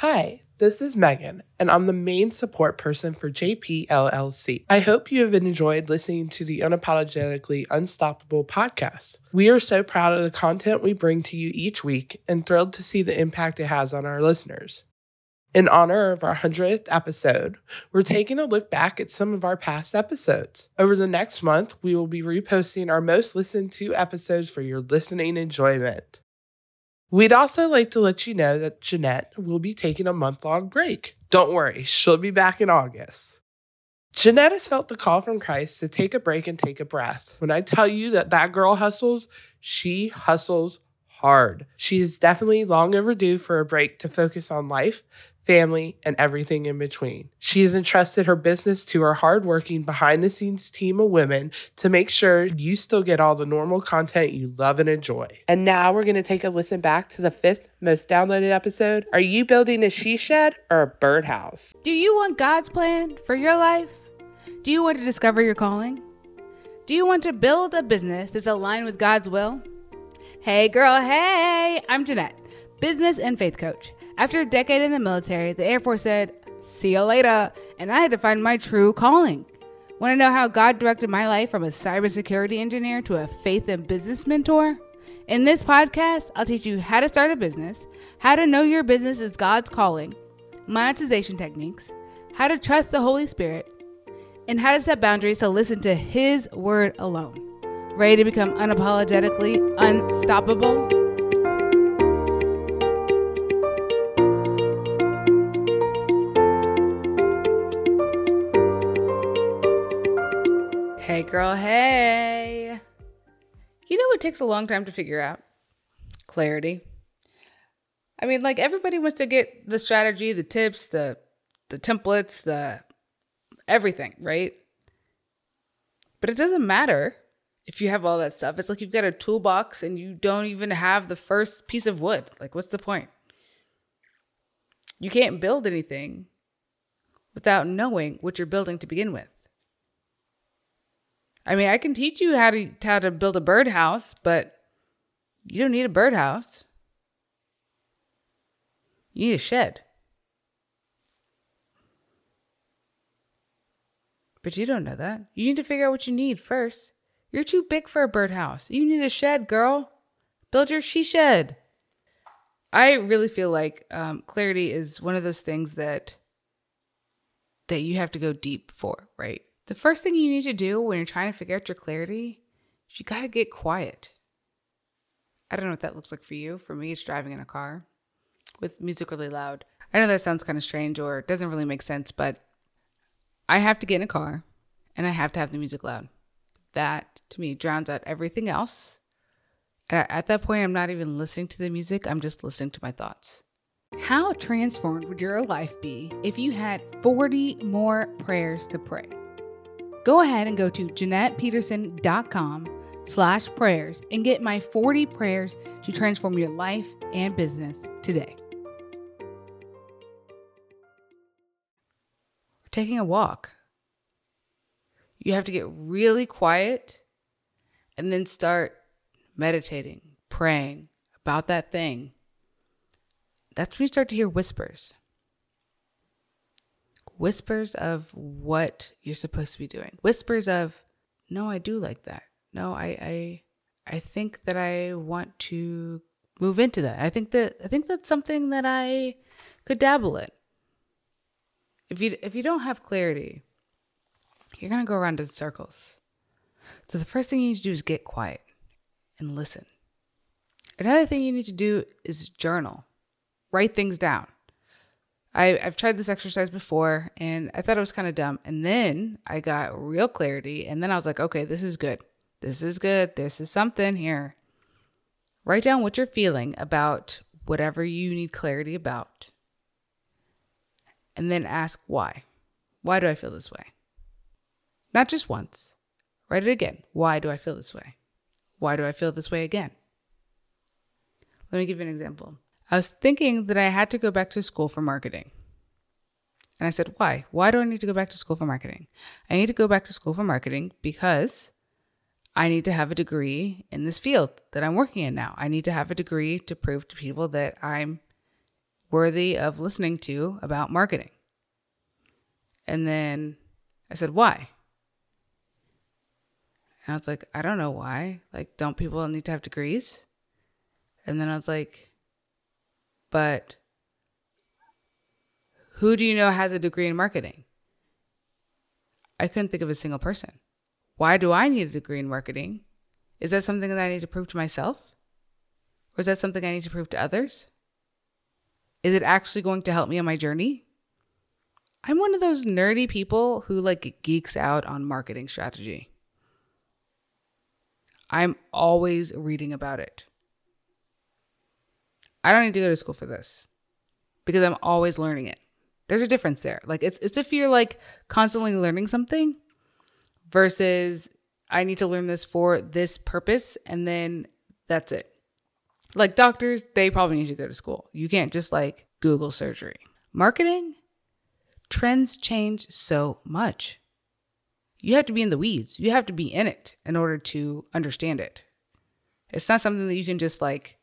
Hi, this is Megan, and I'm the main support person for JP LLC. I hope you have enjoyed listening to the Unapologetically Unstoppable podcast. We are so proud of the content we bring to you each week and thrilled to see the impact it has on our listeners. In honor of our 100th episode, we're taking a look back at some of our past episodes. Over the next month, we will be reposting our most listened to episodes for your listening enjoyment. We'd also like to let you know that Jeanette will be taking a month long break. Don't worry, she'll be back in August. Jeanette has felt the call from Christ to take a break and take a breath. When I tell you that that girl hustles, she hustles hard. She is definitely long overdue for a break to focus on life, family, and everything in between. She has entrusted her business to her hardworking behind the scenes team of women to make sure you still get all the normal content you love and enjoy. And now we're going to take a listen back to the fifth most downloaded episode. Are you building a she shed or a birdhouse? Do you want God's plan for your life? Do you want to discover your calling? Do you want to build a business that's aligned with God's will? Hey, girl, hey, I'm Jeanette, business and faith coach. After a decade in the military, the Air Force said, See you later, and I had to find my true calling. Want to know how God directed my life from a cybersecurity engineer to a faith and business mentor? In this podcast, I'll teach you how to start a business, how to know your business is God's calling, monetization techniques, how to trust the Holy Spirit, and how to set boundaries to listen to His word alone. Ready to become unapologetically unstoppable? What takes a long time to figure out? Clarity. I mean, like everybody wants to get the strategy, the tips, the the templates, the everything, right? But it doesn't matter if you have all that stuff. It's like you've got a toolbox and you don't even have the first piece of wood. Like, what's the point? You can't build anything without knowing what you're building to begin with. I mean, I can teach you how to how to build a birdhouse, but you don't need a birdhouse. You need a shed. But you don't know that. You need to figure out what you need first. You're too big for a birdhouse. You need a shed, girl. Build your she shed. I really feel like um, clarity is one of those things that that you have to go deep for, right? The first thing you need to do when you're trying to figure out your clarity is you got to get quiet. I don't know what that looks like for you. For me, it's driving in a car with music really loud. I know that sounds kind of strange or doesn't really make sense, but I have to get in a car and I have to have the music loud. That to me drowns out everything else. At that point, I'm not even listening to the music, I'm just listening to my thoughts. How transformed would your life be if you had 40 more prayers to pray? Go ahead and go to JeanettePeterson.com slash prayers and get my 40 prayers to transform your life and business today. Taking a walk. You have to get really quiet and then start meditating, praying about that thing. That's when you start to hear whispers whispers of what you're supposed to be doing. Whispers of, no, I do like that. No, I, I, I think that I want to move into that. I think that I think that's something that I could dabble in. If you if you don't have clarity, you're gonna go around in circles. So the first thing you need to do is get quiet and listen. Another thing you need to do is journal. Write things down. I, I've tried this exercise before and I thought it was kind of dumb. And then I got real clarity. And then I was like, okay, this is good. This is good. This is something here. Write down what you're feeling about whatever you need clarity about. And then ask why. Why do I feel this way? Not just once. Write it again. Why do I feel this way? Why do I feel this way again? Let me give you an example. I was thinking that I had to go back to school for marketing. And I said, why? Why do I need to go back to school for marketing? I need to go back to school for marketing because I need to have a degree in this field that I'm working in now. I need to have a degree to prove to people that I'm worthy of listening to about marketing. And then I said, Why? And I was like, I don't know why. Like, don't people need to have degrees? And then I was like, But who do you know has a degree in marketing? I couldn't think of a single person. Why do I need a degree in marketing? Is that something that I need to prove to myself? Or is that something I need to prove to others? Is it actually going to help me on my journey? I'm one of those nerdy people who like geeks out on marketing strategy. I'm always reading about it. I don't need to go to school for this because I'm always learning it. There's a difference there. Like it's it's if you're like constantly learning something versus I need to learn this for this purpose and then that's it. Like doctors, they probably need to go to school. You can't just like Google surgery. Marketing, trends change so much. You have to be in the weeds. You have to be in it in order to understand it. It's not something that you can just like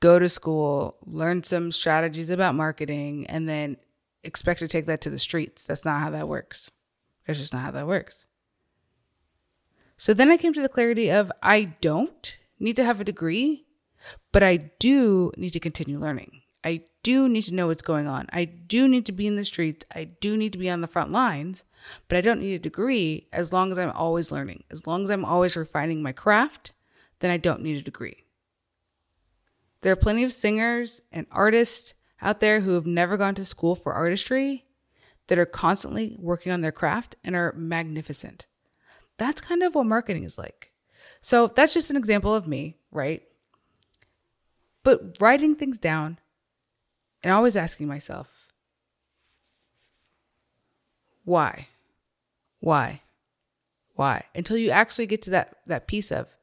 go to school, learn some strategies about marketing, and then expect to take that to the streets. That's not how that works. That's just not how that works. So then I came to the clarity of I don't need to have a degree, but I do need to continue learning. I do need to know what's going on. I do need to be in the streets. I do need to be on the front lines, but I don't need a degree as long as I'm always learning. As long as I'm always refining my craft, then I don't need a degree. There are plenty of singers and artists out there who have never gone to school for artistry that are constantly working on their craft and are magnificent. That's kind of what marketing is like. So that's just an example of me, right? But writing things down and always asking myself, why? Why? Why? Until you actually get to that that piece of,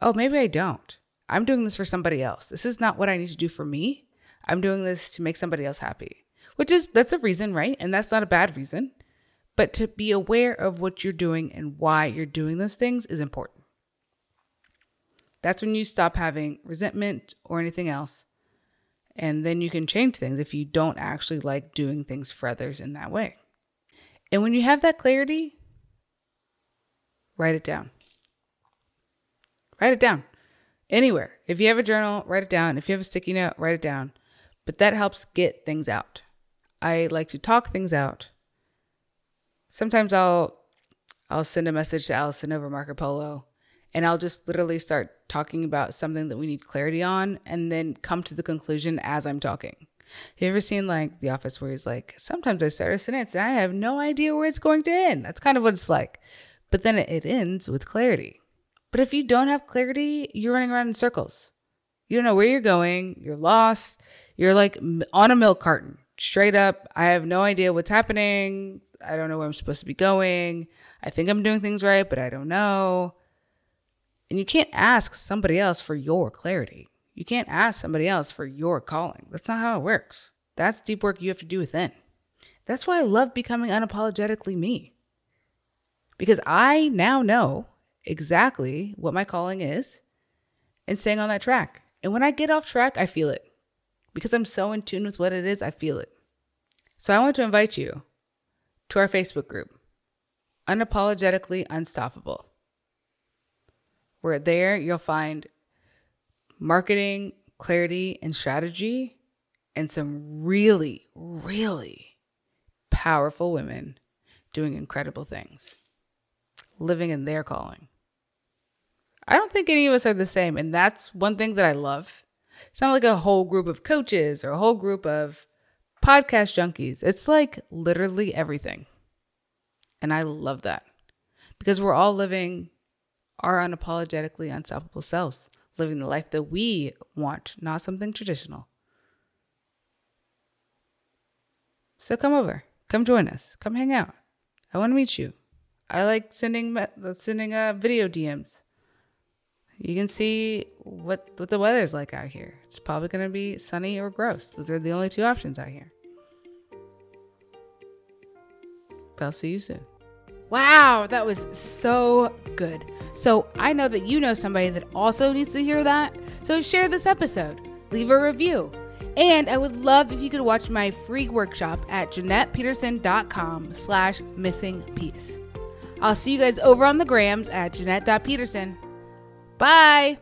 oh, maybe I don't. I'm doing this for somebody else. This is not what I need to do for me. I'm doing this to make somebody else happy. Which is that's a reason, right? And that's not a bad reason. But to be aware of what you're doing and why you're doing those things is important. That's when you stop having resentment or anything else. And then you can change things if you don't actually like doing things for others in that way. And when you have that clarity, write it down. Write it down anywhere. If you have a journal, write it down. If you have a sticky note, write it down. But that helps get things out. I like to talk things out. Sometimes I'll I'll send a message to Allison over Marco Polo and I'll just literally start talking about something that we need clarity on and then come to the conclusion as I'm talking. Have you ever seen like The Office where he's like, sometimes I start a sentence and I have no idea where it's going to end? That's kind of what it's like. But then it ends with clarity. But if you don't have clarity, you're running around in circles. You don't know where you're going, you're lost, you're like on a milk carton, straight up. I have no idea what's happening. I don't know where I'm supposed to be going. I think I'm doing things right, but I don't know. And you can't ask somebody else for your clarity. You can't ask somebody else for your calling. That's not how it works. That's deep work you have to do within. That's why I love becoming unapologetically me. Because I now know exactly what my calling is and staying on that track. And when I get off track, I feel it. Because I'm so in tune with what it is, I feel it. So I want to invite you to our Facebook group, Unapologetically Unstoppable. Where there you'll find marketing, clarity, and strategy, and some really, really powerful women doing incredible things, living in their calling. I don't think any of us are the same. And that's one thing that I love. It's not like a whole group of coaches or a whole group of podcast junkies. It's like literally everything. And I love that because we're all living our unapologetically unstoppable selves, living the life that we want, not something traditional. So come over, come join us, come hang out. I want to meet you. I like sending sending uh, video DMs you can see what what the weather's like out here. It's probably going to be sunny or gross. Those are the only two options out here. But I'll see you soon. Wow, that was so good. So I know that you know somebody that also needs to hear that. So share this episode, leave a review, And I would love if you could watch my free workshop at JeanettePeterson.com slash missing piece. I'll see you guys over on the grams at Jeanette.Peterson. Bye!